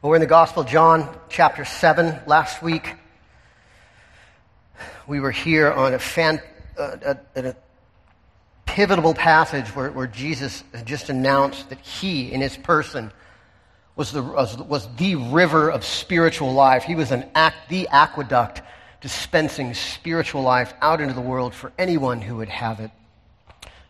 Well, we're in the Gospel of John, chapter 7. Last week, we were here on a, fan, uh, a, a pivotal passage where, where, Jesus had just announced that he, in his person, was the, was, was the river of spiritual life. He was an act, the aqueduct dispensing spiritual life out into the world for anyone who would have it.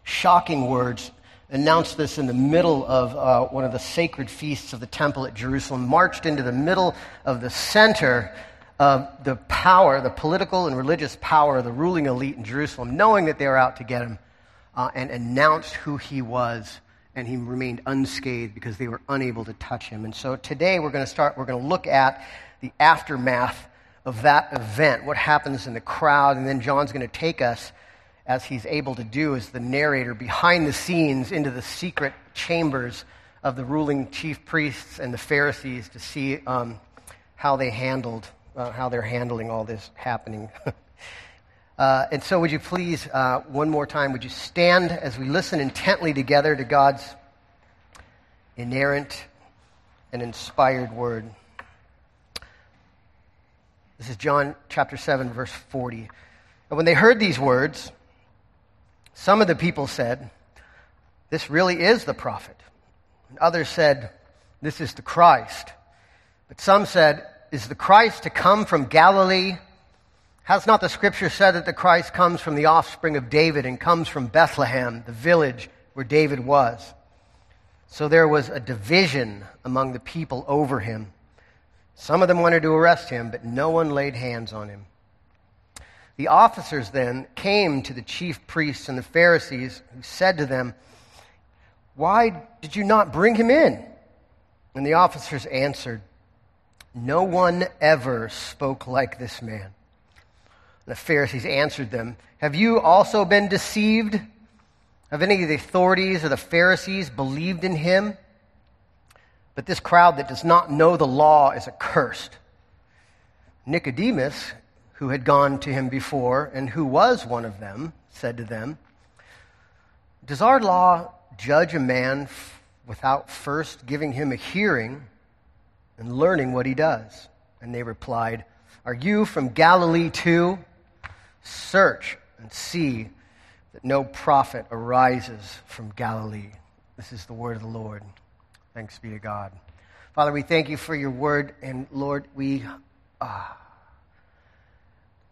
Shocking words announced this in the middle of uh, one of the sacred feasts of the temple at Jerusalem, marched into the middle of the center of the power, the political and religious power of the ruling elite in Jerusalem, knowing that they were out to get him, uh, and announced who he was. And he remained unscathed because they were unable to touch him. And so today we're going to start, we're going to look at the aftermath of that event, what happens in the crowd, and then John's going to take us as he's able to do as the narrator behind the scenes into the secret chambers of the ruling chief priests and the Pharisees to see um, how they handled, uh, how they're handling all this happening. uh, and so, would you please, uh, one more time, would you stand as we listen intently together to God's inerrant and inspired word? This is John chapter 7, verse 40. And when they heard these words, some of the people said, This really is the prophet. And others said, This is the Christ. But some said, Is the Christ to come from Galilee? Has not the scripture said that the Christ comes from the offspring of David and comes from Bethlehem, the village where David was? So there was a division among the people over him. Some of them wanted to arrest him, but no one laid hands on him. The officers then came to the chief priests and the Pharisees, who said to them, Why did you not bring him in? And the officers answered, No one ever spoke like this man. The Pharisees answered them, Have you also been deceived? Have any of the authorities or the Pharisees believed in him? But this crowd that does not know the law is accursed. Nicodemus, who had gone to him before and who was one of them, said to them, Does our law judge a man f- without first giving him a hearing and learning what he does? And they replied, Are you from Galilee too? Search and see that no prophet arises from Galilee. This is the word of the Lord. Thanks be to God. Father, we thank you for your word, and Lord, we. Uh,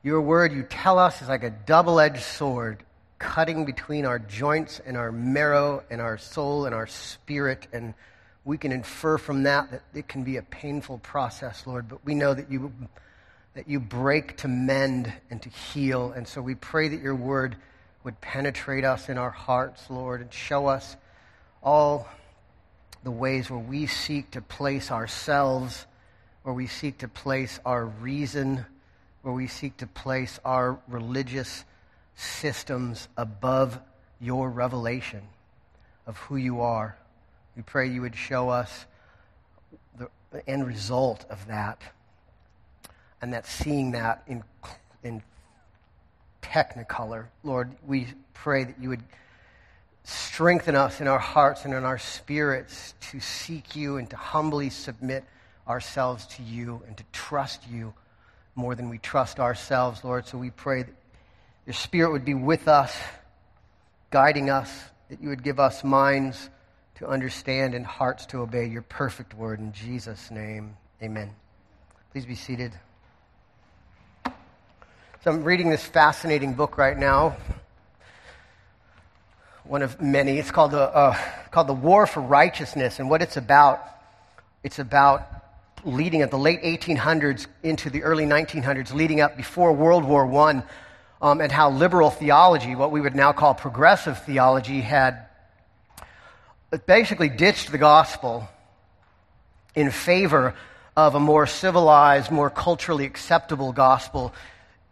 your word, you tell us, is like a double edged sword cutting between our joints and our marrow and our soul and our spirit. And we can infer from that that it can be a painful process, Lord. But we know that you, that you break to mend and to heal. And so we pray that your word would penetrate us in our hearts, Lord, and show us all the ways where we seek to place ourselves, where we seek to place our reason where we seek to place our religious systems above your revelation of who you are. We pray you would show us the, end result of that, and that seeing that in, in technicolor. Lord, we pray that you would strengthen us in our hearts and in our spirits to seek you and to humbly submit ourselves to you and to trust you more than we trust ourselves, Lord. So we pray that your Spirit would be with us, guiding us, that you would give us minds to understand and hearts to obey your perfect word. In Jesus' name, amen. Please be seated. So I'm reading this fascinating book right now. One of many. It's called the, uh, called the War for Righteousness. And what it's about, it's about leading at the late 1800s into the early 1900s, leading up before World War I, um, and how liberal theology, what we would now call progressive theology, had basically ditched the gospel in favor of a more civilized, more culturally acceptable gospel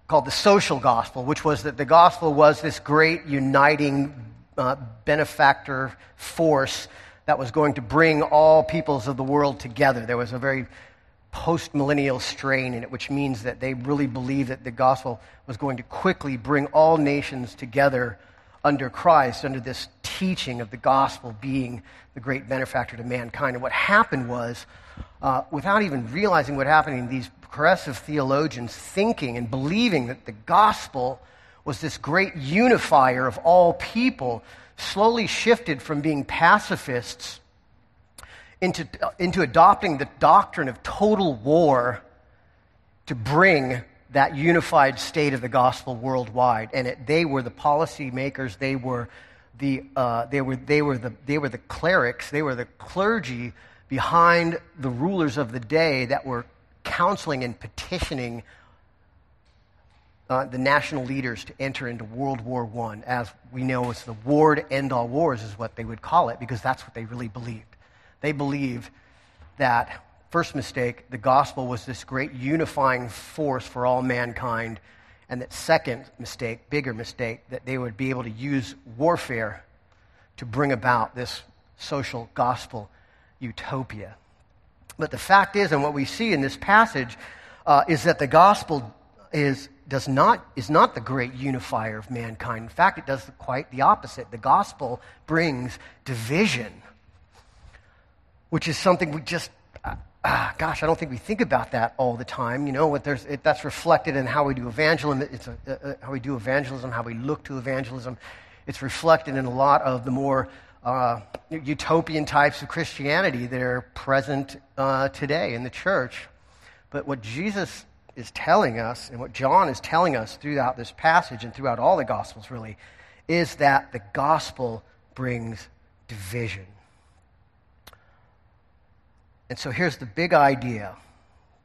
called the social gospel, which was that the gospel was this great uniting uh, benefactor force that was going to bring all peoples of the world together. There was a very post-millennial strain in it, which means that they really believed that the gospel was going to quickly bring all nations together under Christ, under this teaching of the gospel being the great benefactor to mankind. And what happened was uh, without even realizing what happening, these progressive theologians thinking and believing that the gospel was this great unifier of all people, slowly shifted from being pacifists into, into adopting the doctrine of total war to bring that unified state of the gospel worldwide. And it, they were the policy makers, they were the, uh, they, were, they, were the, they were the clerics, they were the clergy behind the rulers of the day that were counseling and petitioning uh, the national leaders to enter into World War I, as we know as the war to end all wars, is what they would call it, because that's what they really believed. They believed that, first mistake, the gospel was this great unifying force for all mankind, and that, second mistake, bigger mistake, that they would be able to use warfare to bring about this social gospel utopia. But the fact is, and what we see in this passage, uh, is that the gospel is, does not, is not the great unifier of mankind. In fact, it does quite the opposite. The gospel brings division, which is something we just, uh, uh, gosh, I don't think we think about that all the time. You know, what there's, it, that's reflected in how we do evangelism. It's a, uh, uh, how we do evangelism, how we look to evangelism. It's reflected in a lot of the more uh, utopian types of Christianity that are present today in the church. But what Jesus is telling us, and what John is telling us throughout this passage and throughout all the Gospels, really, is that the gospel brings division. And so here's the big idea,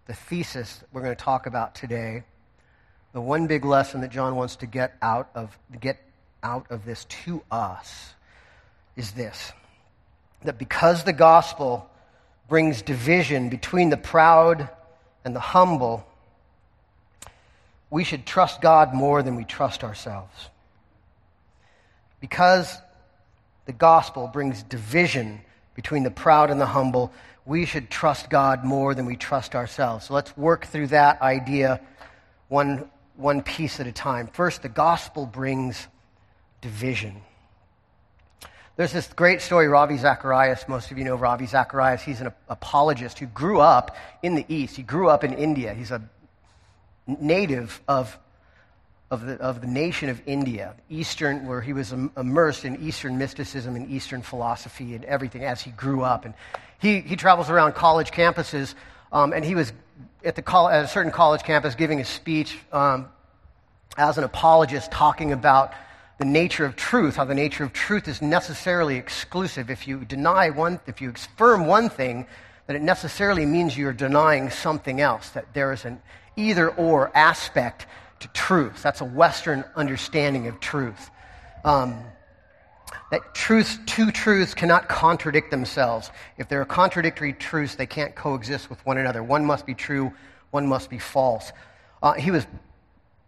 the thesis we're going to talk about today. The one big lesson that John wants to get out of, get out of this to us is this that because the gospel brings division between the proud and the humble, we should trust God more than we trust ourselves. Because the gospel brings division between the proud and the humble, we should trust God more than we trust ourselves. So let's work through that idea one, one piece at a time. First, the gospel brings division. There's this great story, Ravi Zacharias. Most of you know Ravi Zacharias. He's an apologist who grew up in the East. He grew up in India. He's a native of, of, the, of the nation of India, Eastern, where he was immersed in Eastern mysticism and Eastern philosophy and everything as he grew up. And he, he travels around college campuses, um, and he was at, the at a certain college campus giving a speech um, as an apologist talking about the nature of truth, how the nature of truth is necessarily exclusive. If you deny one, if you affirm one thing, then it necessarily means you're denying something else, that there is an either or aspect to truth. That's a Western understanding of truth. Um, that truths, two truths cannot contradict themselves. If there are contradictory truths, they can't coexist with one another. One must be true, one must be false. Uh, he was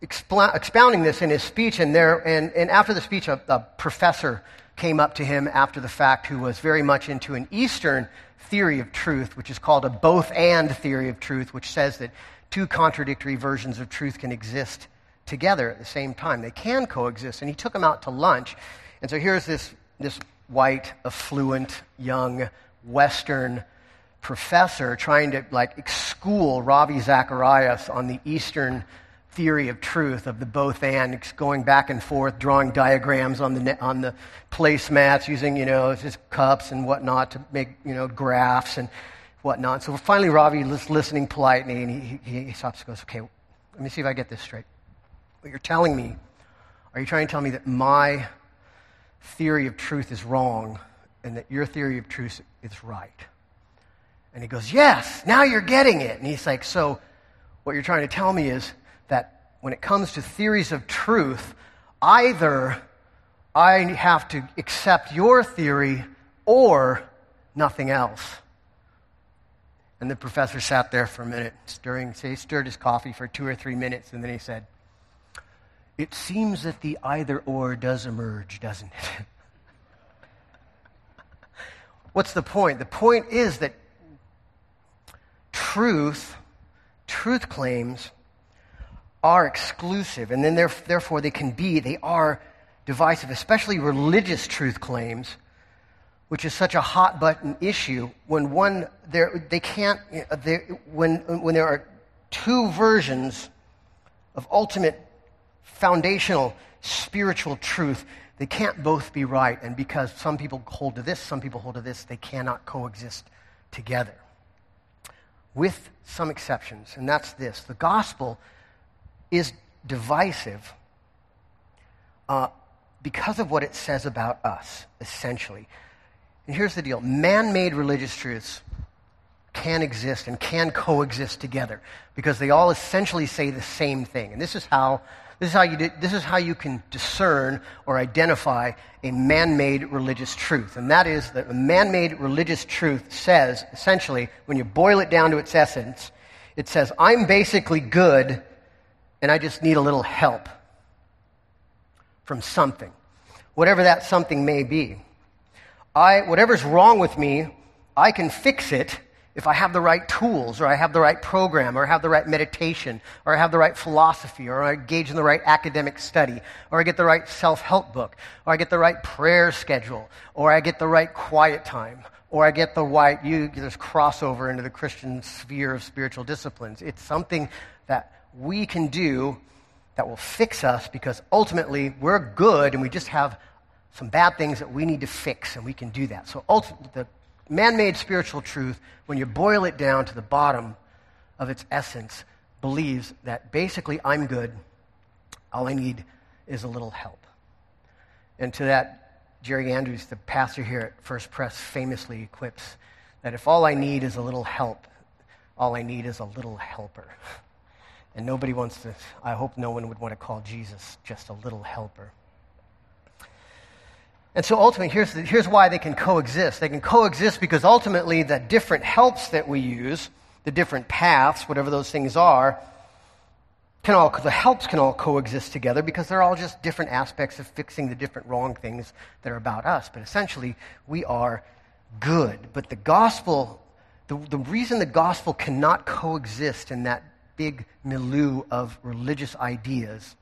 expounding this in his speech, and, there, and, and after the speech, a, a professor came up to him after the fact who was very much into an Eastern theory of truth, which is called a both and theory of truth, which says that two contradictory versions of truth can exist together at the same time. They can coexist. And he took him out to lunch. And so here's this, this white, affluent, young, Western professor trying to like school Ravi Zacharias on the Eastern theory of truth of the both and going back and forth drawing diagrams on the on the placemats using you know just cups and whatnot to make you know graphs and whatnot. So finally Ravi is listening politely and he, he, stops and goes okay let me see if I get this straight. What you're telling me are you trying to tell me that my theory of truth is wrong and that your theory of truth is right? And he goes yes now you're getting it. And he's like so what you're trying to tell me is that when it comes to theories of truth, either I have to accept your theory or nothing else. And the professor sat there for a minute, stirring, he stirred his coffee for two or three minutes, and then he said, It seems that the either or does emerge, doesn't it? What's the point? The point is that truth, truth claims, are exclusive, and then therefore they can be, they are divisive, especially religious truth claims. Which is such a hot button issue when one they can't when when there are two versions of ultimate foundational spiritual truth they can't both be right. And because some people hold to this some people hold to this they cannot coexist together. With some exceptions and that's this. The gospel is divisive uh, because of what it says about us essentially and here's the deal man made religious truths can exist and can coexist together because they all essentially say the same thing. And this is how, this is how, you, this is how you can discern or identify a man made religious truth. And that is that a man made religious truth says, essentially, when you boil it down to its essence, it says, I'm basically good and I just need a little help from something, whatever that something may be. I, whatever's wrong with me, I can fix it if I have the right tools, or I have the right program, or I have the right meditation, or I have the right philosophy, or I engage in the right academic study, or I get the right self help book, or I get the right prayer schedule, or I get the right quiet time, or I get the right, you, there's crossover into the Christian sphere of spiritual disciplines. It's something that we can do that will fix us because ultimately we're good and we just have some bad things that we need to fix, and we can do that. So, ultimately the man made spiritual truth, when you boil it down to the bottom of its essence, believes that basically I'm good. All I need is a little help. And to that, Jerry Andrews, the pastor here at First Pres, famously quips that if all I need is a little help, all I need is a little helper. And nobody wants to, I hope no one would want to call Jesus just a little helper. And so ultimately, here's, the, here's why they can coexist. They can coexist because ultimately the different helps that we use, the different paths, whatever those things are, can all, the helps can all coexist together because they're all just different aspects of fixing the different wrong things that are about us. But essentially, we are good. But the gospel, the, the reason the gospel cannot coexist in that big milieu of religious ideas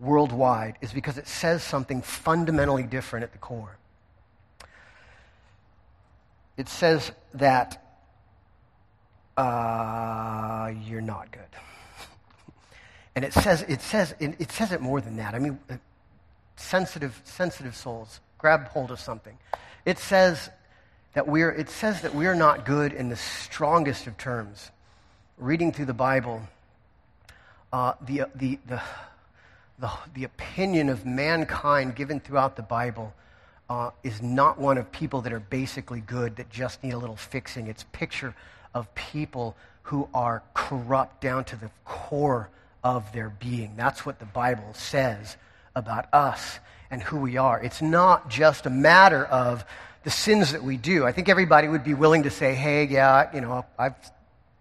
worldwide is because it says something fundamentally different at the core. It says that uh, you're not good. and it says, it, says, it says it more than that. I mean, uh, sensitive, sensitive souls, grab hold of something. It says that we're, it says that we're not good in the strongest of terms. Reading through the Bible, uh, the, the, the, the, the opinion of mankind given throughout the Bible uh, is not one of people that are basically good, that just need a little fixing. It's picture of people who are corrupt down to the core of their being. That's what the Bible says about us and who we are. It's not just a matter of the sins that we do. I think everybody would be willing to say, hey, yeah, you know, I've,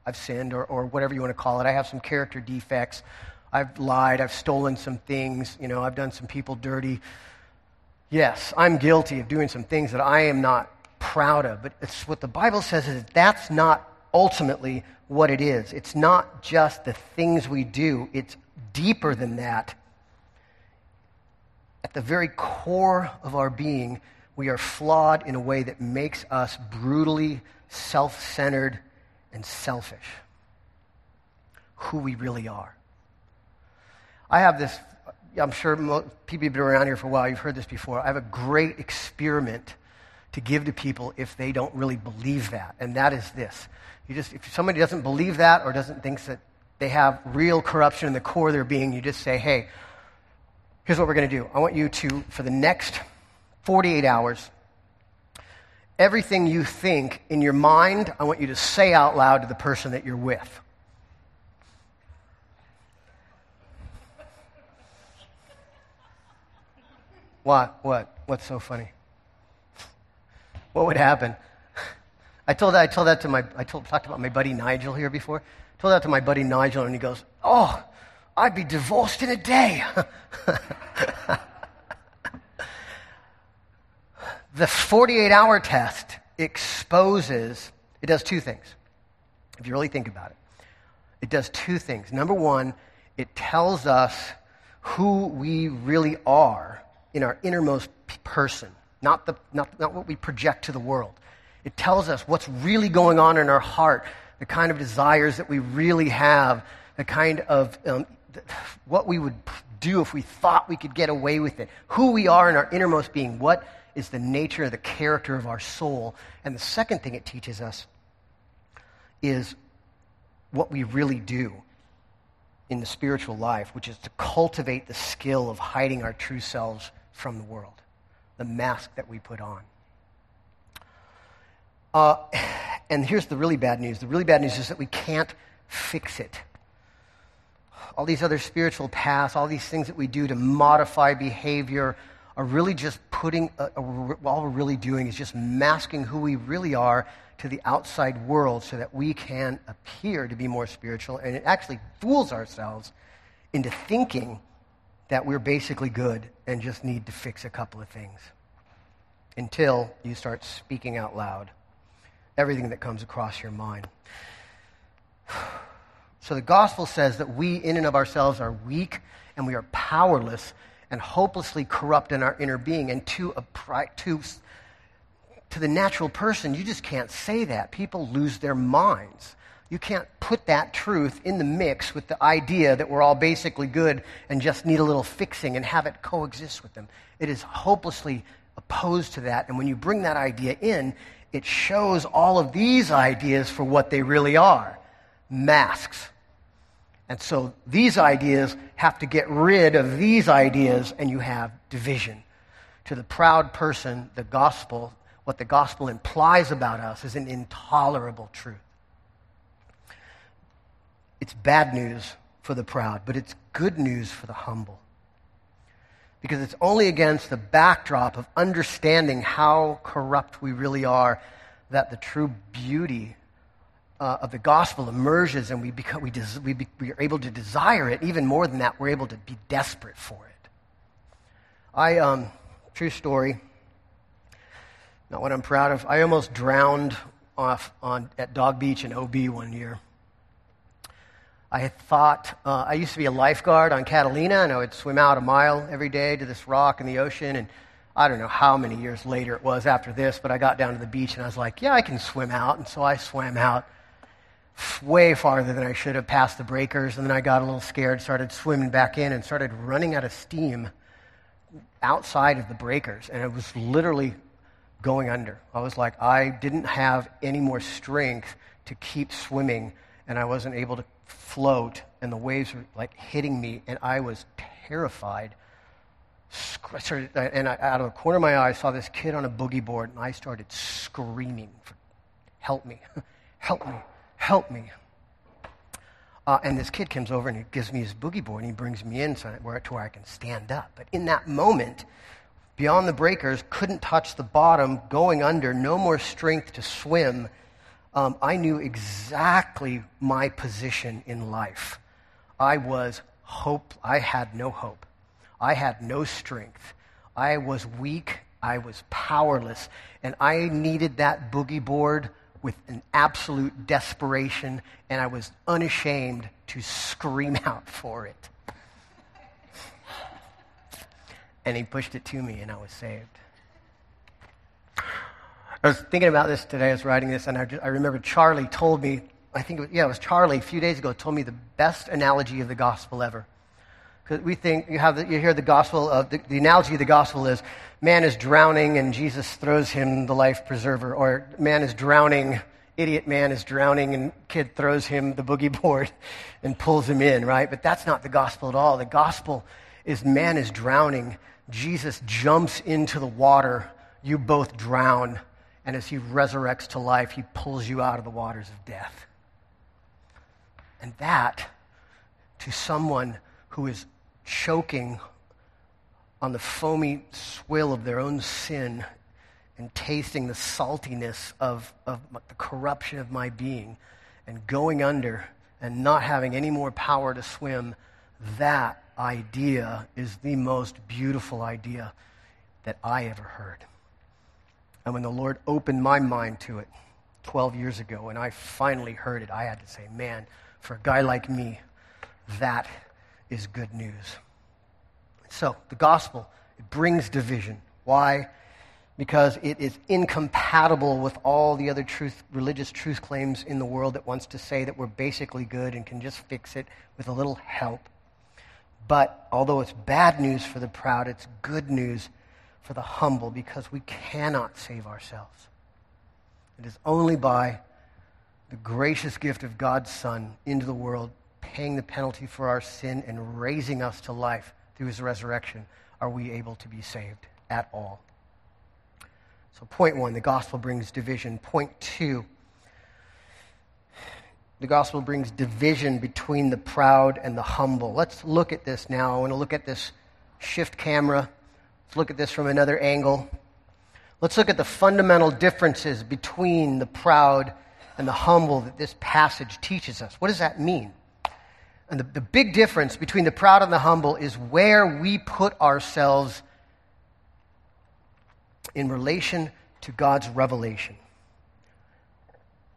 I've sinned, or, or whatever you want to call it. I have some character defects. I've lied, I've stolen some things, you know, I've done some people dirty. Yes, I'm guilty of doing some things that I am not proud of, but it's what the Bible says is that's not ultimately what it is. It's not just the things we do, it's deeper than that. At the very core of our being, we are flawed in a way that makes us brutally self centered and selfish. Who we really are. I have this, I'm sure people have been around here for a while, you've heard this before. I have a great experiment to give to people if they don't really believe that, and that is this. You just, if somebody doesn't believe that or doesn't think that they have real corruption in the core of their being, you just say, hey, here's what we're going to do. I want you to, for the next 48 hours, everything you think in your mind, I want you to say out loud to the person that you're with. What? What? What's so funny? What would happen? I told that, I told that to my, I told, talked about my buddy Nigel here before. I told that to my buddy Nigel, and he goes, Oh, I'd be divorced in a day. the 48 hour test exposes, it does two things, if you really think about it. It does two things. Number one, it tells us who we really are in our innermost person. not, the, not, not what we project to the world. It tells us what's really going on in our heart, the kind of desires that we really have, the kind of um, what we would do if we thought we could get away with it, who we are in our innermost being, what is the nature, of the character of our soul. And the second thing it teaches us is what we really do in the spiritual life, which is to cultivate the skill of hiding our true selves from the world, the mask that we put on. Uh, and here's the really bad news the really bad news is that we can't fix it. All these other spiritual paths, all these things that we do to modify behavior, are really just putting, a, a, all we're really doing is just masking who we really are to the outside world so that we can appear to be more spiritual. And it actually fools ourselves into thinking that we're basically good and just need to fix a couple of things until you start speaking out loud everything that comes across your mind. So the gospel says that we, in and of ourselves, are weak and we are powerless and hopelessly corrupt in our inner being. And to, to to the natural person, you just can't say that. People lose their minds. You can't put that truth in the mix with the idea that we're all basically good and just need a little fixing and have it coexist with them. It is hopelessly opposed to that. And when you bring that idea in, it shows all of these ideas for what they really are masks. And so these ideas have to get rid of these ideas, and you have division. To the proud person, the gospel what the gospel implies about us is an intolerable truth. It's bad news for the proud, but it's good news for the humble. Because it's only against the backdrop of understanding how corrupt we really are that the true beauty uh, of the gospel emerges and we, become, we, des- we, be- we are able to desire it. Even more than that, we're able to be desperate for it. I, um, true story, not what I'm proud of. I almost drowned off on, at Dog Beach in OB one year. I thought, uh, I used to be a lifeguard on Catalina, and I would swim out a mile every day to this rock in the ocean. And I don't know how many years later it was after this, but I got down to the beach and I was like, yeah, I can swim out. And so I swam out way farther than I should have past the breakers. And then I got a little scared, started swimming back in, and started running out of steam outside of the breakers. And it was literally going under. I was like, I didn't have any more strength to keep swimming, and I wasn't able to float, and the waves were like hitting me, and I was terrified. And I, out of the corner of my eye, I saw this kid on a boogie board, and I started screaming, for, Help me, help me, help me. Uh, and this kid comes over and he gives me his boogie board and he brings me in so where, to where I can stand up. But in that moment, beyond the breakers, couldn't touch the bottom, going under, no more strength to swim. Um, I knew exactly my position in life. I was hope. I had no hope. I had no strength. I was weak. I was powerless. And I needed that boogie board with an absolute desperation, and I was unashamed to scream out for it. And he pushed it to me, and I was saved. I was thinking about this today. I was writing this, and I, just, I remember Charlie told me, I think, it was, yeah, it was Charlie a few days ago, told me the best analogy of the gospel ever. Because we think, you, have the, you hear the gospel, of the, the analogy of the gospel is man is drowning and Jesus throws him the life preserver, or man is drowning, idiot man is drowning and kid throws him the boogie board and pulls him in, right? But that's not the gospel at all. The gospel is man is drowning Jesus jumps into the water, you both drown, and as he resurrects to life, he pulls you out of the waters of death. And that, to someone who is choking on the foamy swill of their own sin and tasting the saltiness of, of the corruption of my being and going under and not having any more power to swim, that idea is the most beautiful idea that I ever heard. And when the Lord opened my mind to it 12 years ago, and I finally heard it, I had to say, man, for a guy like me, that is good news. So, the gospel, it brings division. Why? because it is incompatible with all the other truth, religious truth claims in the world that wants to say that we're basically good and can just fix it with a little help. But although it's bad news for the proud, it's good news for the humble because we cannot save ourselves. It is only by the gracious gift of God's Son into the world, paying the penalty for our sin and raising us to life through his resurrection, are we able to be saved at all. So, point one, the gospel brings division. Point two, the gospel brings division between the proud and the humble. Let's look at this now. I want to look at this shift camera. Let's look at this from another angle. Let's look at the fundamental differences between the proud and the humble that this passage teaches us. What does that mean? And the, the big difference between the proud and the humble is where we put ourselves in relation to God's revelation.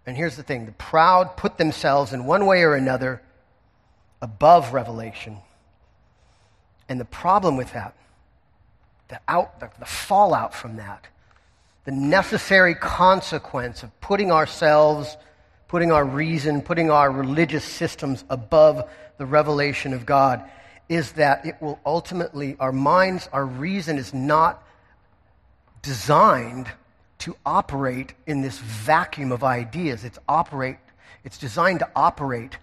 And here's the thing the proud put themselves in one way or another above revelation. And the problem with that, the, out, the, the fallout from that, the necessary consequence of putting ourselves, putting our reason, putting our religious systems above the revelation of God is that it will ultimately, our minds, our reason is not designed to operate in this vacuum of ideas. It's operate. It's designed to operate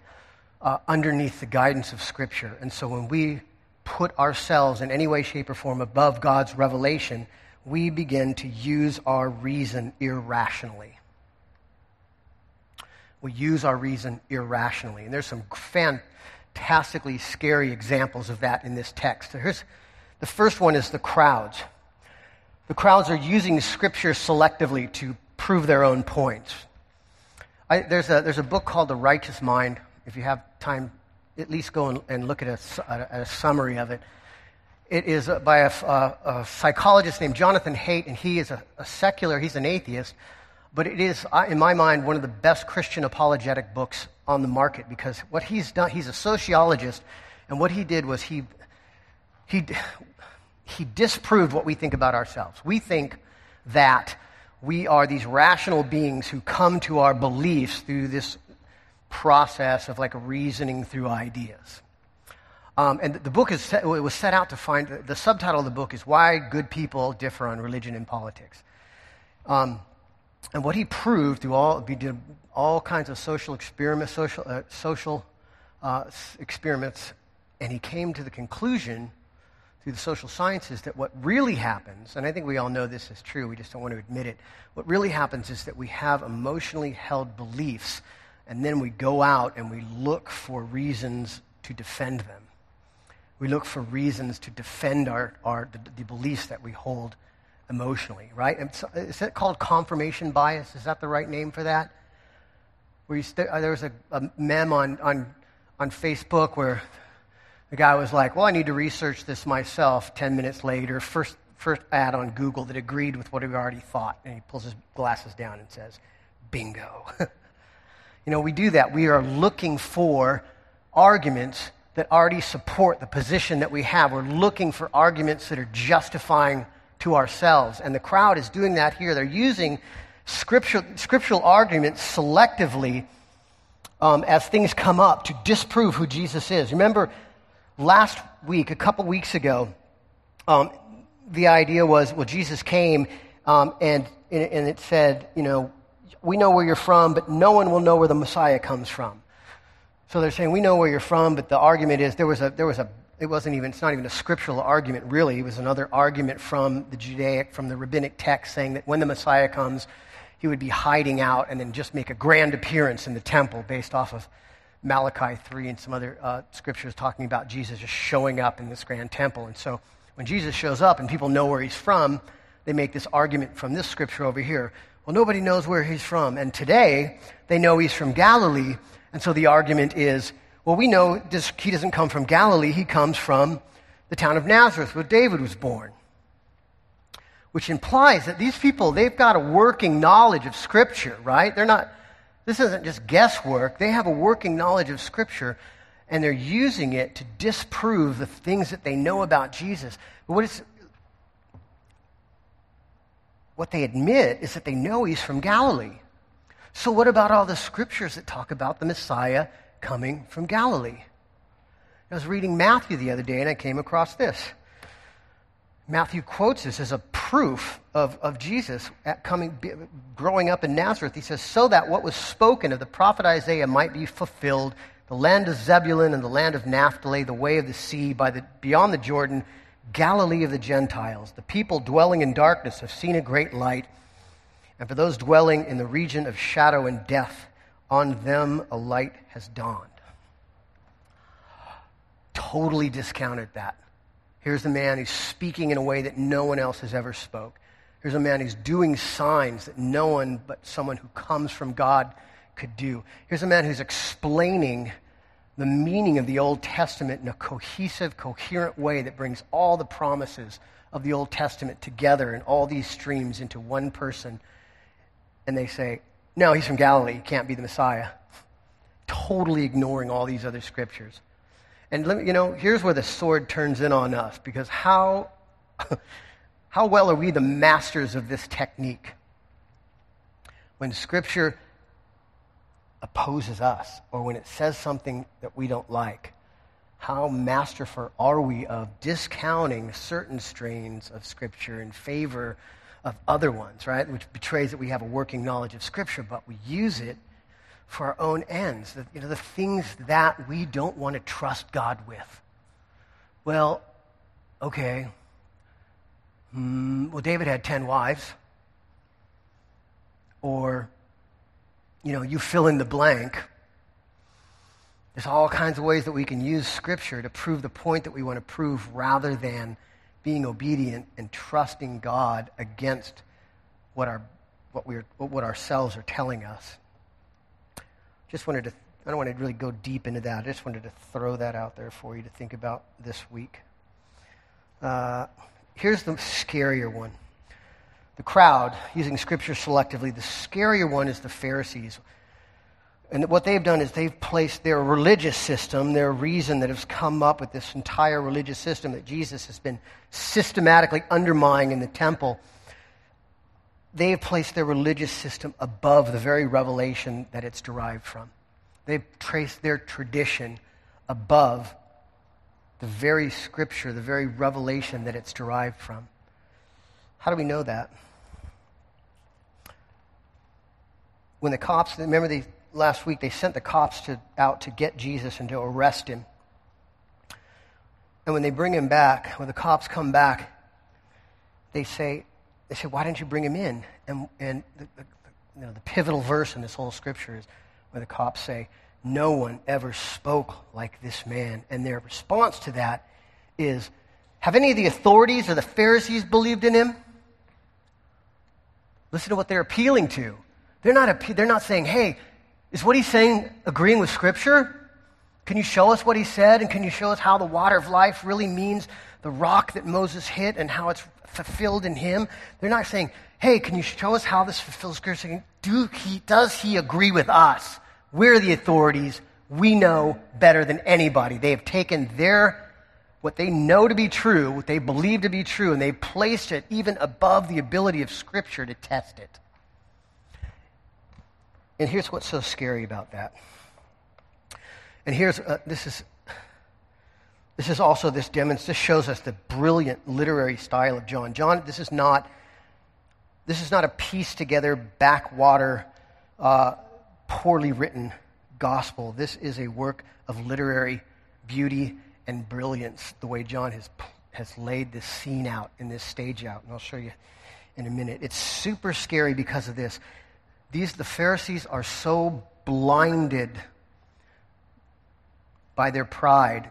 uh, underneath the guidance of Scripture. And so when we put ourselves in any way, shape, or form above God's revelation, we begin to use our reason irrationally. We use our reason irrationally. And there's some fantastically scary examples of that in this text. So here's, the first one is the crowds. The crowds are using scripture selectively to prove their own points. There's, a, there's a book called The Righteous Mind. If you have time, at least go and, and look at a, a, a, summary of it. It is by a, a, psychologist named Jonathan Haidt, and he is a, secular, he's an atheist, but it is, uh, in my mind, one of the best Christian apologetic books on the market because what he's done, he's a sociologist, and what he did was he, he he disproved what we think about ourselves. We think that we are these rational beings who come to our beliefs through this process of like reasoning through ideas. Um, and the book is set, it was set out to find the subtitle of the book is why good people differ on religion and politics. Um, and what he proved through all he did all kinds of social experiments, social uh, social uh, experiments, and he came to the conclusion through the social sciences that what really happens, and I think we all know this is true, we just don't want to admit it. What really happens is that we have emotionally held beliefs, and then we go out and we look for reasons to defend them. We look for reasons to defend our, our, the, the beliefs that we hold emotionally, right? is that called confirmation bias? Is that the right name for that? Where you st- uh, there was a, a meme on, on, on Facebook where the guy was like, Well, I need to research this myself. 10 minutes later, first, first ad on Google that agreed with what he already thought. And he pulls his glasses down and says, Bingo. you know, we do that. We are looking for arguments that already support the position that we have. We're looking for arguments that are justifying to ourselves. And the crowd is doing that here. They're using scriptural, scriptural arguments selectively um, as things come up to disprove who Jesus is. Remember, last week, a couple weeks ago, um, the idea was, well, Jesus came um, and, and it said, you know, we know where you're from, but no one will know where the Messiah comes from. So they're saying, we know where you're from, but the argument is there was a, there was a, it wasn't even, it's not even a scriptural argument, really. It was another argument from the Judaic, from the rabbinic text saying that when the Messiah comes, he would be hiding out and then just make a grand appearance in the temple based off of Malachi 3 and some other uh, scriptures talking about Jesus just showing up in this grand temple. And so when Jesus shows up and people know where he's from, they make this argument from this scripture over here. Well, nobody knows where he's from. And today, they know he's from Galilee. And so the argument is, well, we know this, he doesn't come from Galilee. He comes from the town of Nazareth, where David was born. Which implies that these people, they've got a working knowledge of Scripture, right? They're not, this isn't just guesswork. They have a working knowledge of Scripture, and they're using it to disprove the things that they know about Jesus. But what is, what they admit is that they know he's from Galilee. So, what about all the scriptures that talk about the Messiah coming from Galilee? I was reading Matthew the other day and I came across this. Matthew quotes this as a proof of, of Jesus coming, growing up in Nazareth. He says, So that what was spoken of the prophet Isaiah might be fulfilled, the land of Zebulun and the land of Naphtali, the way of the sea, by the, beyond the Jordan, Galilee of the Gentiles. The people dwelling in darkness have seen a great light, and for those dwelling in the region of shadow and death, on them a light has dawned. Totally discounted that. Here's a man who's speaking in a way that no one else has ever spoke. Here's a man who's doing signs that no one but someone who comes from God could do. Here's a man who's explaining the meaning of the Old Testament in a cohesive, coherent way that brings all the promises of the Old Testament together and all these streams into one person. And they say, no, he's from Galilee. He can't be the Messiah. Totally ignoring all these other scriptures. And let me, you know, here's where the sword turns in on us because how, how well are we the masters of this technique? When Scripture opposes us or when it says something that we don't like, how masterful are we of discounting certain strains of Scripture in favor of other ones, right? Which betrays that we have a working knowledge of Scripture, but we use it for our own ends, the, you know, the things that we don't want to trust God with. Well, okay. Mm, well, David had 10 wives. Or, you know, you fill in the blank. There's all kinds of ways that we can use Scripture to prove the point that we want to prove rather than being obedient and trusting God against what, our, what, we're, what ourselves are telling us. Just wanted to, I don't want to really go deep into that. I just wanted to throw that out there for you to think about this week. Uh, here's the scarier one. The crowd, using scripture selectively, the scarier one is the Pharisees. And what they've done is they've placed their religious system, their reason that has come up with this entire religious system that Jesus has been systematically undermining in the temple they have placed their religious system above the very revelation that it's derived from. They've traced their tradition above the very scripture, the very revelation that it's derived from. How do we know that? When the cops, remember they, last week, they sent the cops to, out to get Jesus and to arrest him. And when they bring him back, when the cops come back, they say, they said, Why didn't you bring him in? And, and the, the, you know, the pivotal verse in this whole scripture is where the cops say, No one ever spoke like this man. And their response to that is, Have any of the authorities or the Pharisees believed in him? Listen to what they're appealing to. They're not, they're not saying, Hey, is what he's saying agreeing with Scripture? Can you show us what he said? And can you show us how the water of life really means the rock that Moses hit and how it's fulfilled in him. They're not saying, hey, can you show us how this fulfills Scripture? Do he, does he agree with us? We're the authorities. We know better than anybody. They have taken their, what they know to be true, what they believe to be true, and they've placed it even above the ability of Scripture to test it. And here's what's so scary about that. And here's, uh, this is this is also this demonstrates, this shows us the brilliant literary style of John. John, this is not, this is not a piece together backwater, uh, poorly written gospel. This is a work of literary beauty and brilliance, the way John has, has laid this scene out in this stage out. And I'll show you in a minute. It's super scary because of this. These, the Pharisees are so blinded by their pride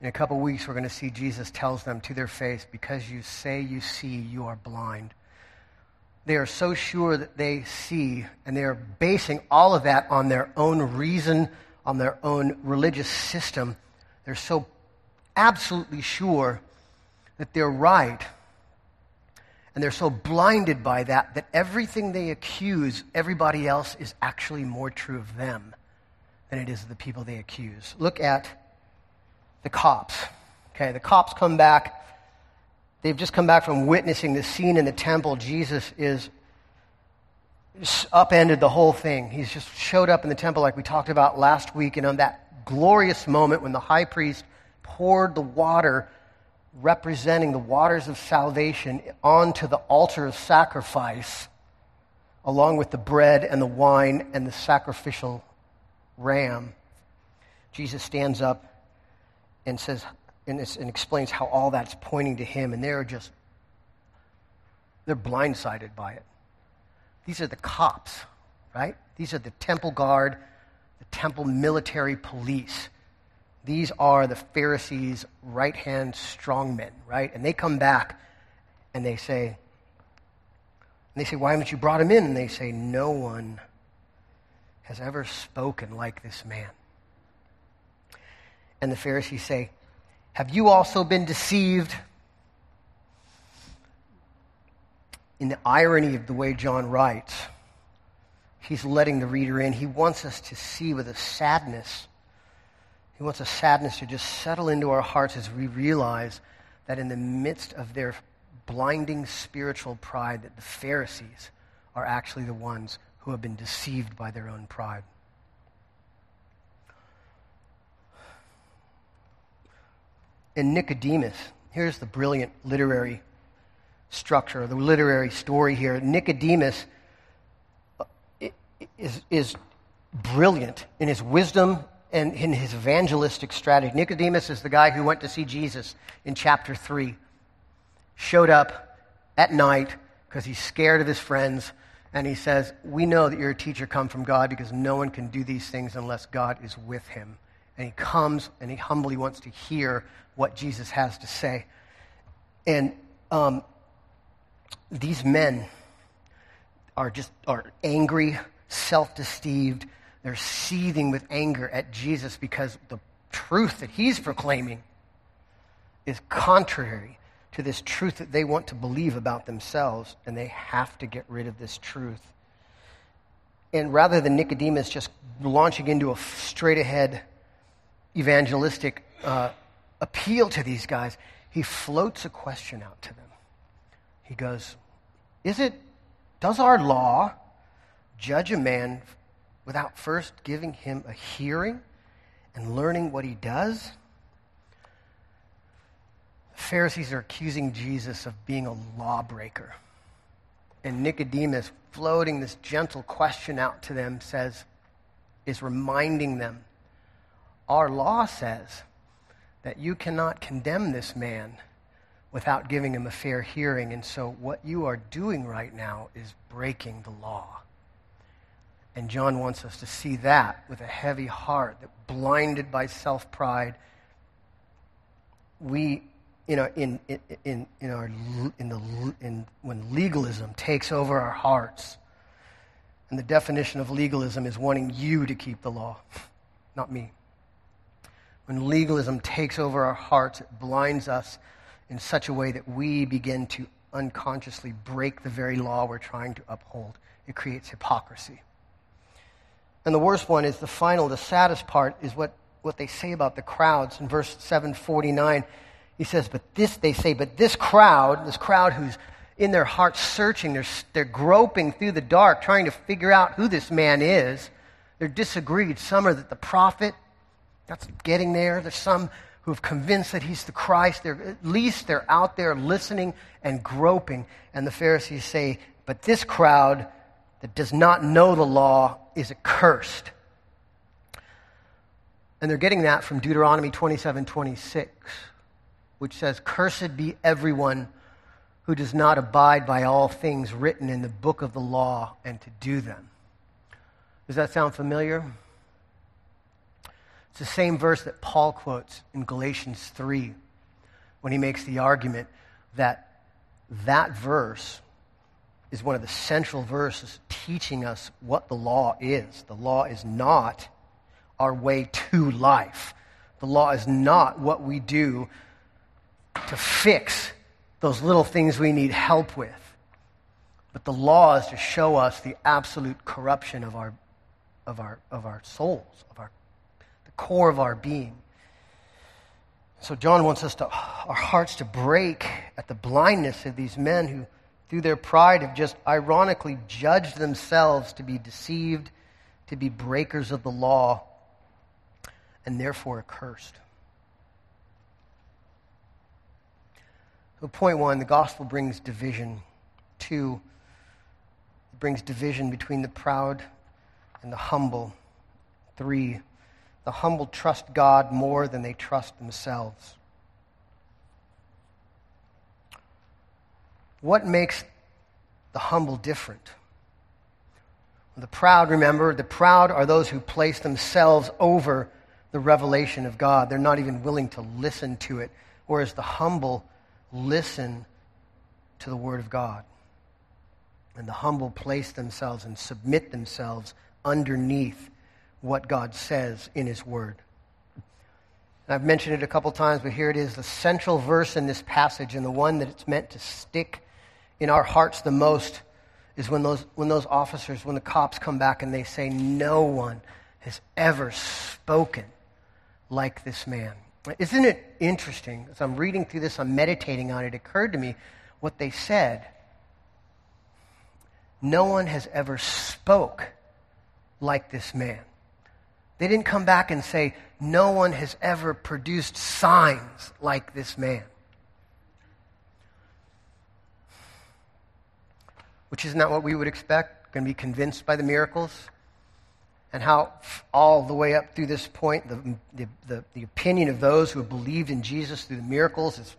in a couple weeks, we're going to see Jesus tells them to their face, because you say you see, you are blind. They are so sure that they see, and they are basing all of that on their own reason, on their own religious system. They're so absolutely sure that they're right. And they're so blinded by that that everything they accuse everybody else is actually more true of them than it is of the people they accuse. Look at the cops. Okay, the cops come back they've just come back from witnessing the scene in the temple. Jesus is upended the whole thing. He's just showed up in the temple like we talked about last week, and on that glorious moment when the high priest poured the water representing the waters of salvation onto the altar of sacrifice, along with the bread and the wine and the sacrificial ram. Jesus stands up and says, and, and explains how all that's pointing to him, and they're just, they're blindsided by it. These are the cops, right? These are the temple guard, the temple military police. These are the Pharisees' right hand strongmen, right? And they come back and they say, and they say, Why haven't you brought him in? And they say, No one has ever spoken like this man. And the Pharisees say, Have you also been deceived? In the irony of the way John writes, he's letting the reader in. He wants us to see with a sadness. He wants a sadness to just settle into our hearts as we realize that in the midst of their blinding spiritual pride, that the Pharisees are actually the ones who have been deceived by their own pride. In Nicodemus, here's the brilliant literary structure, the literary story here. Nicodemus uh, is, is brilliant in his wisdom and in his evangelistic strategy. Nicodemus is the guy who went to see Jesus in chapter 3. Showed up at night because he's scared of his friends and he says, We know that you're a teacher come from God because no one can do these things unless God is with him. And he comes and he humbly wants to hear what Jesus has to say. And um, these men are just are angry, self-deceived. They're seething with anger at Jesus because the truth that he's proclaiming is contrary to this truth that they want to believe about themselves, and they have to get rid of this truth. And rather than Nicodemus just launching into a straight ahead evangelistic uh, appeal to these guys, he floats a question out to them. He goes, Is it, does our law judge a man without first giving him a hearing and learning what he does? The Pharisees are accusing Jesus of being a lawbreaker. And Nicodemus, floating this gentle question out to them, says, is reminding them our law says that you cannot condemn this man without giving him a fair hearing. And so, what you are doing right now is breaking the law. And John wants us to see that with a heavy heart, that blinded by self pride, we in our, in, in, in, our, in the, in, when legalism takes over our hearts, and the definition of legalism is wanting you to keep the law, not me. When legalism takes over our hearts, it blinds us in such a way that we begin to unconsciously break the very law we're trying to uphold. It creates hypocrisy. And the worst one is the final, the saddest part is what, what they say about the crowds. In verse 749, he says, But this, they say, but this crowd, this crowd who's in their hearts searching, they're, they're groping through the dark, trying to figure out who this man is. They're disagreed. Some are that the prophet, that's getting there. There's some who have convinced that he's the Christ. They're, at least they're out there listening and groping. And the Pharisees say, But this crowd that does not know the law is accursed. And they're getting that from Deuteronomy 27 26 which says, Cursed be everyone who does not abide by all things written in the book of the law and to do them. Does that sound familiar? It's the same verse that Paul quotes in Galatians 3 when he makes the argument that that verse is one of the central verses teaching us what the law is. The law is not our way to life. The law is not what we do to fix those little things we need help with. But the law is to show us the absolute corruption of our, of our, of our souls, of our, core of our being. So John wants us to our hearts to break at the blindness of these men who through their pride have just ironically judged themselves to be deceived, to be breakers of the law, and therefore accursed. So point 1, the gospel brings division. 2, it brings division between the proud and the humble. 3, the humble trust God more than they trust themselves. What makes the humble different? The proud, remember, the proud are those who place themselves over the revelation of God. They're not even willing to listen to it, whereas the humble listen to the Word of God. And the humble place themselves and submit themselves underneath what God says in His Word. And I've mentioned it a couple times, but here it is the central verse in this passage, and the one that it's meant to stick in our hearts the most is when those, when those officers, when the cops come back and they say, No one has ever spoken like this man. Isn't it interesting? As I'm reading through this, I'm meditating on it, it occurred to me what they said. No one has ever spoke like this man. They didn't come back and say, No one has ever produced signs like this man. Which is not what we would expect. Going to be convinced by the miracles. And how, all the way up through this point, the, the, the, the opinion of those who have believed in Jesus through the miracles is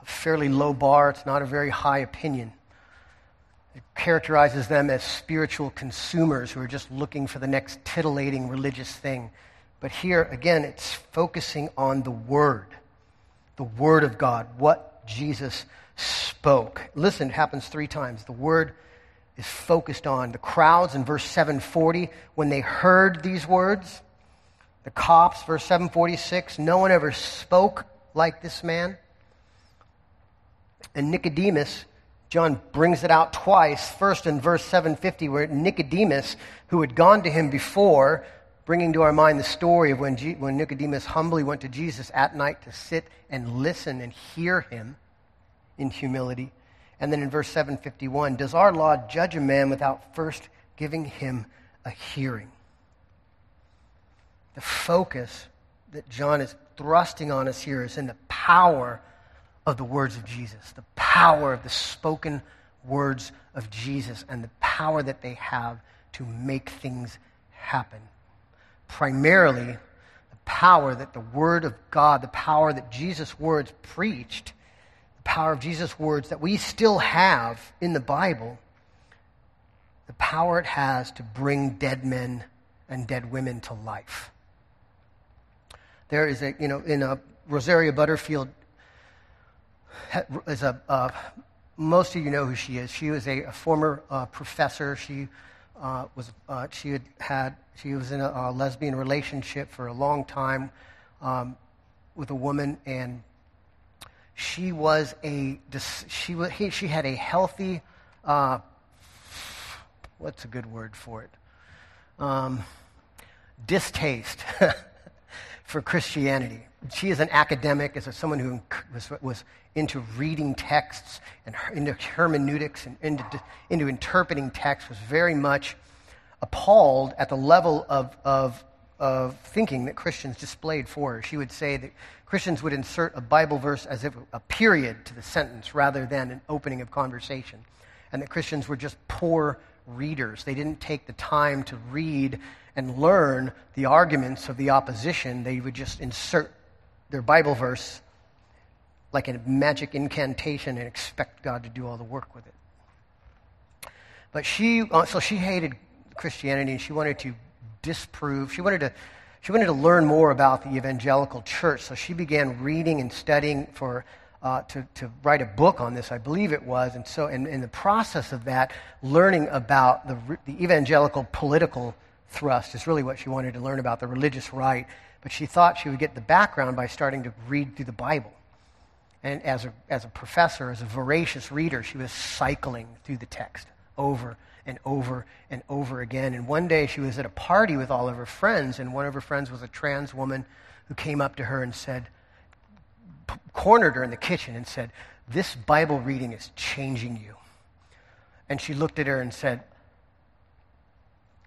a fairly low bar. It's not a very high opinion. It characterizes them as spiritual consumers who are just looking for the next titillating religious thing. But here, again, it's focusing on the Word, the Word of God, what Jesus spoke. Listen, it happens three times. The Word is focused on. The crowds in verse 740, when they heard these words, the cops, verse 746, no one ever spoke like this man. And Nicodemus, John brings it out twice. First in verse 750, where Nicodemus, who had gone to him before, bringing to our mind the story of when, G- when Nicodemus humbly went to Jesus at night to sit and listen and hear him in humility. And then in verse 751, does our law judge a man without first giving him a hearing? The focus that John is thrusting on us here is in the power of the words of Jesus, the power of the spoken words of Jesus, and the power that they have to make things happen. Primarily, the power that the Word of God, the power that Jesus' words preached, the power of Jesus' words that we still have in the Bible, the power it has to bring dead men and dead women to life. There is a, you know, in a Rosaria Butterfield is a, uh, most of you know who she is. She was a, a former uh, professor. She uh, was, uh, she had had, she was in a, a, lesbian relationship for a long time um, with a woman, and she was a, she was, she had a healthy, uh, what's a good word for it? Um, distaste for Christianity. She is an academic, as someone who was, was into reading texts and into hermeneutics and into, into interpreting texts, was very much appalled at the level of, of, of thinking that Christians displayed for her. She would say that Christians would insert a Bible verse as if a period to the sentence rather than an opening of conversation, and that Christians were just poor readers. They didn't take the time to read and learn the arguments of the opposition. They would just insert their Bible verse like a magic incantation and expect God to do all the work with it. But she, uh, so she hated Christianity and she wanted to disprove, she wanted to, she wanted to learn more about the evangelical church. So she began reading and studying for, uh, to, to write a book on this, I believe it was. And so, in, in the process of that, learning about the, the evangelical political thrust is really what she wanted to learn about the religious right. But she thought she would get the background by starting to read through the Bible. And as a, as a professor, as a voracious reader, she was cycling through the text over and over and over again. And one day she was at a party with all of her friends, and one of her friends was a trans woman who came up to her and said, p- cornered her in the kitchen and said, This Bible reading is changing you. And she looked at her and said,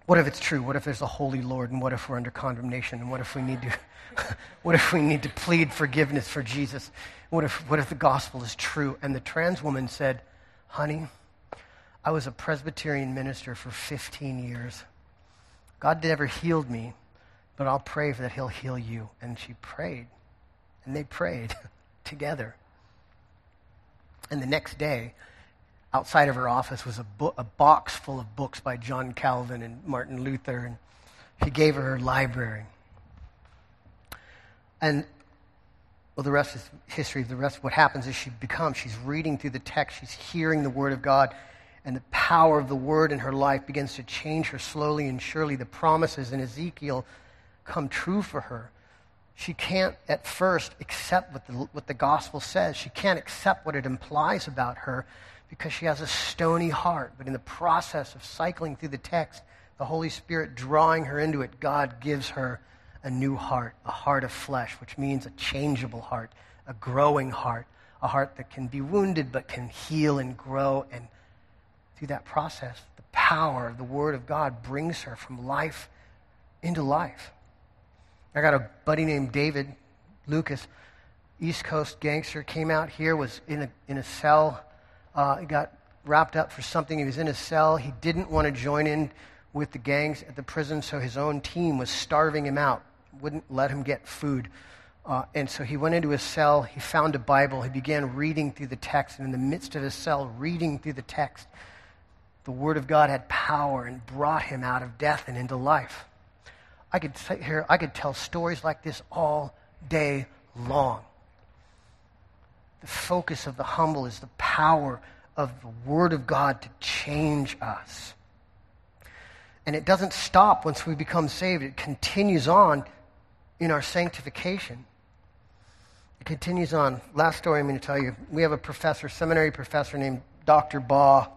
What if it's true? What if there's a holy Lord? And what if we're under condemnation? And what if we need to, what if we need to plead forgiveness for Jesus? What if, what if the gospel is true? And the trans woman said, Honey, I was a Presbyterian minister for 15 years. God never healed me, but I'll pray for that He'll heal you. And she prayed. And they prayed together. And the next day, outside of her office was a, bo- a box full of books by John Calvin and Martin Luther. And he gave her her library. And well, the rest is history. The rest, what happens is she becomes, she's reading through the text, she's hearing the Word of God, and the power of the Word in her life begins to change her slowly and surely. The promises in Ezekiel come true for her. She can't at first accept what the, what the gospel says. She can't accept what it implies about her because she has a stony heart. But in the process of cycling through the text, the Holy Spirit drawing her into it, God gives her a new heart, a heart of flesh, which means a changeable heart, a growing heart, a heart that can be wounded but can heal and grow. And through that process, the power of the Word of God brings her from life into life. I got a buddy named David Lucas, East Coast gangster, came out here, was in a, in a cell, uh, he got wrapped up for something. He was in a cell. He didn't want to join in with the gangs at the prison, so his own team was starving him out wouldn't let him get food. Uh, and so he went into his cell. He found a Bible. He began reading through the text. And in the midst of his cell, reading through the text, the Word of God had power and brought him out of death and into life. I could sit here, I could tell stories like this all day long. The focus of the humble is the power of the Word of God to change us. And it doesn't stop once we become saved, it continues on in our sanctification. It continues on. Last story I'm going to tell you. We have a professor, seminary professor named Dr. Baugh.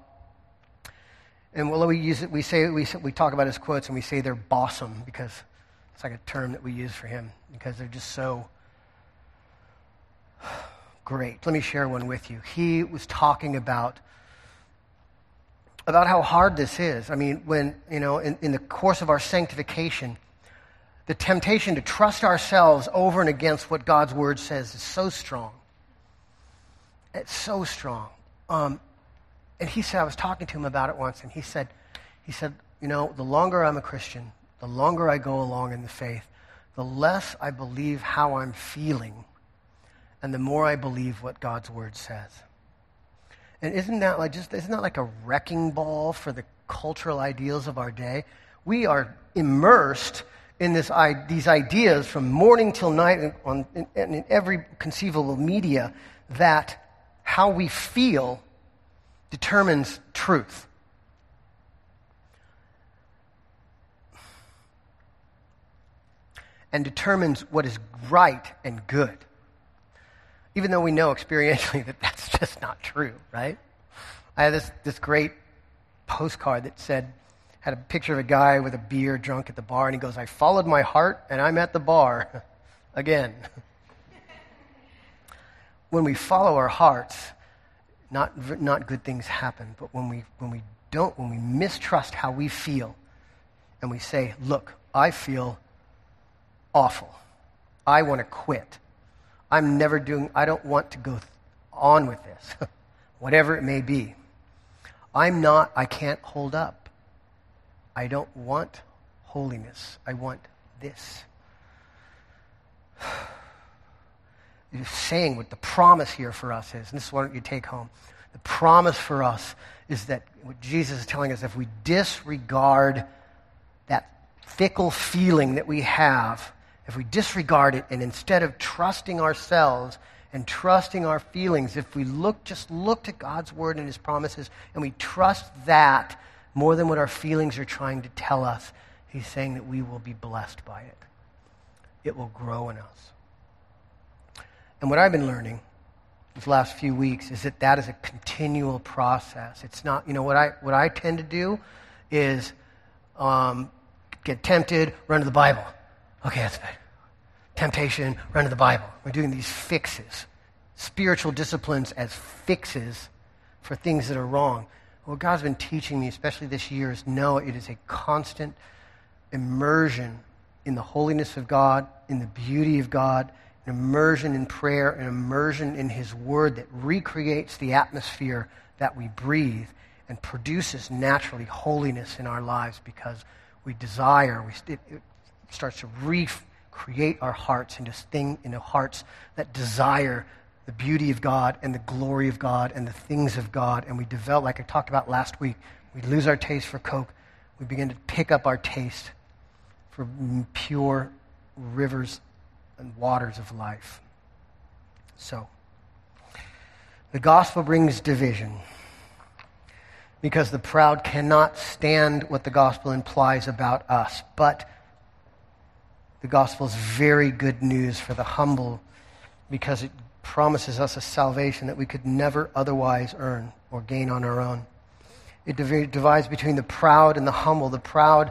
And we use it, we say, we, we talk about his quotes and we say they're bossum because it's like a term that we use for him because they're just so great. Let me share one with you. He was talking about about how hard this is. I mean, when, you know, in, in the course of our sanctification, the temptation to trust ourselves over and against what God's word says is so strong. It's so strong. Um, and he said, I was talking to him about it once, and he said, he said, you know, the longer I'm a Christian, the longer I go along in the faith, the less I believe how I'm feeling, and the more I believe what God's word says. And isn't that like just isn't that like a wrecking ball for the cultural ideals of our day? We are immersed in this, these ideas from morning till night on, in, in every conceivable media that how we feel determines truth. And determines what is right and good. Even though we know experientially that that's just not true, right? I had this, this great postcard that said, had a picture of a guy with a beer drunk at the bar, and he goes, I followed my heart, and I'm at the bar again. when we follow our hearts, not, not good things happen, but when we, when we don't, when we mistrust how we feel, and we say, Look, I feel awful. I want to quit. I'm never doing, I don't want to go on with this, whatever it may be. I'm not, I can't hold up. I don't want holiness. I want this. He's saying what the promise here for us is, and this is what you take home. The promise for us is that what Jesus is telling us, if we disregard that fickle feeling that we have, if we disregard it and instead of trusting ourselves and trusting our feelings, if we look, just look to God's word and his promises and we trust that more than what our feelings are trying to tell us, he's saying that we will be blessed by it. It will grow in us. And what I've been learning these last few weeks is that that is a continual process. It's not, you know, what I, what I tend to do is um, get tempted, run to the Bible. Okay, that's good. Temptation, run to the Bible. We're doing these fixes. spiritual disciplines as fixes for things that are wrong. What God's been teaching me, especially this year, is no, it is a constant immersion in the holiness of God, in the beauty of God, an immersion in prayer, an immersion in His Word that recreates the atmosphere that we breathe and produces naturally holiness in our lives because we desire, we, it, it starts to recreate our hearts into, thing, into hearts that desire the beauty of God and the glory of God and the things of God. And we develop, like I talked about last week, we lose our taste for Coke. We begin to pick up our taste for pure rivers and waters of life. So, the gospel brings division because the proud cannot stand what the gospel implies about us. But the gospel is very good news for the humble because it promises us a salvation that we could never otherwise earn or gain on our own. It divides between the proud and the humble. The proud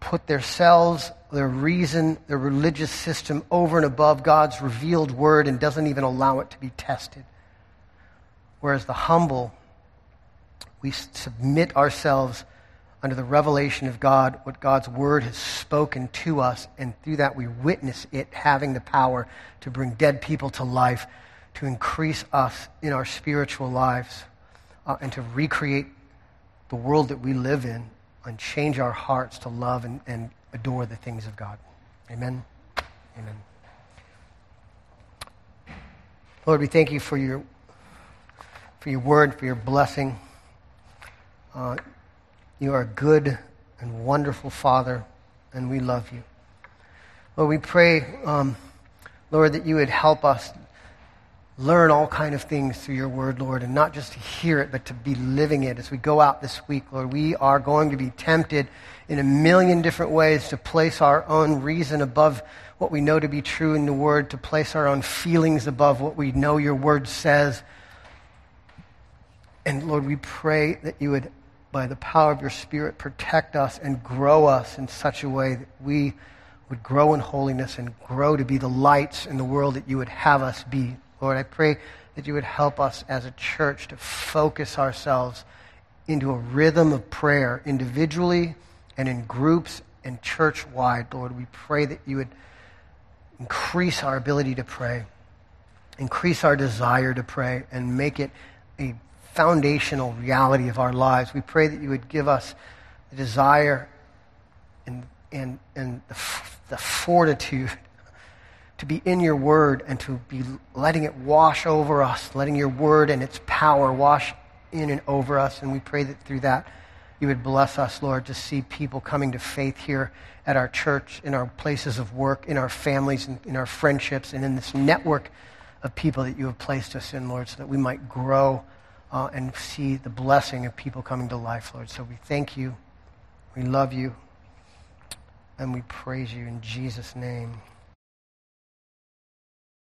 put themselves, their reason, their religious system over and above God's revealed word and doesn't even allow it to be tested. Whereas the humble, we submit ourselves under the revelation of God, what God's word has spoken to us, and through that we witness it having the power to bring dead people to life, to increase us in our spiritual lives, uh, and to recreate the world that we live in and change our hearts to love and, and adore the things of God. Amen. Amen. Lord, we thank you for your, for your word, for your blessing. Uh, you are a good and wonderful Father, and we love you. Lord, we pray, um, Lord, that you would help us learn all kind of things through your word, Lord, and not just to hear it, but to be living it as we go out this week, Lord. We are going to be tempted in a million different ways to place our own reason above what we know to be true in the word, to place our own feelings above what we know your word says. And Lord, we pray that you would by the power of your Spirit, protect us and grow us in such a way that we would grow in holiness and grow to be the lights in the world that you would have us be. Lord, I pray that you would help us as a church to focus ourselves into a rhythm of prayer individually and in groups and church wide. Lord, we pray that you would increase our ability to pray, increase our desire to pray, and make it a foundational reality of our lives. We pray that you would give us the desire and, and, and the, the fortitude to be in your word and to be letting it wash over us, letting your word and its power wash in and over us. And we pray that through that you would bless us, Lord, to see people coming to faith here at our church, in our places of work, in our families, in, in our friendships, and in this network of people that you have placed us in, Lord, so that we might grow uh, and see the blessing of people coming to life, Lord. So we thank you. We love you. And we praise you in Jesus' name.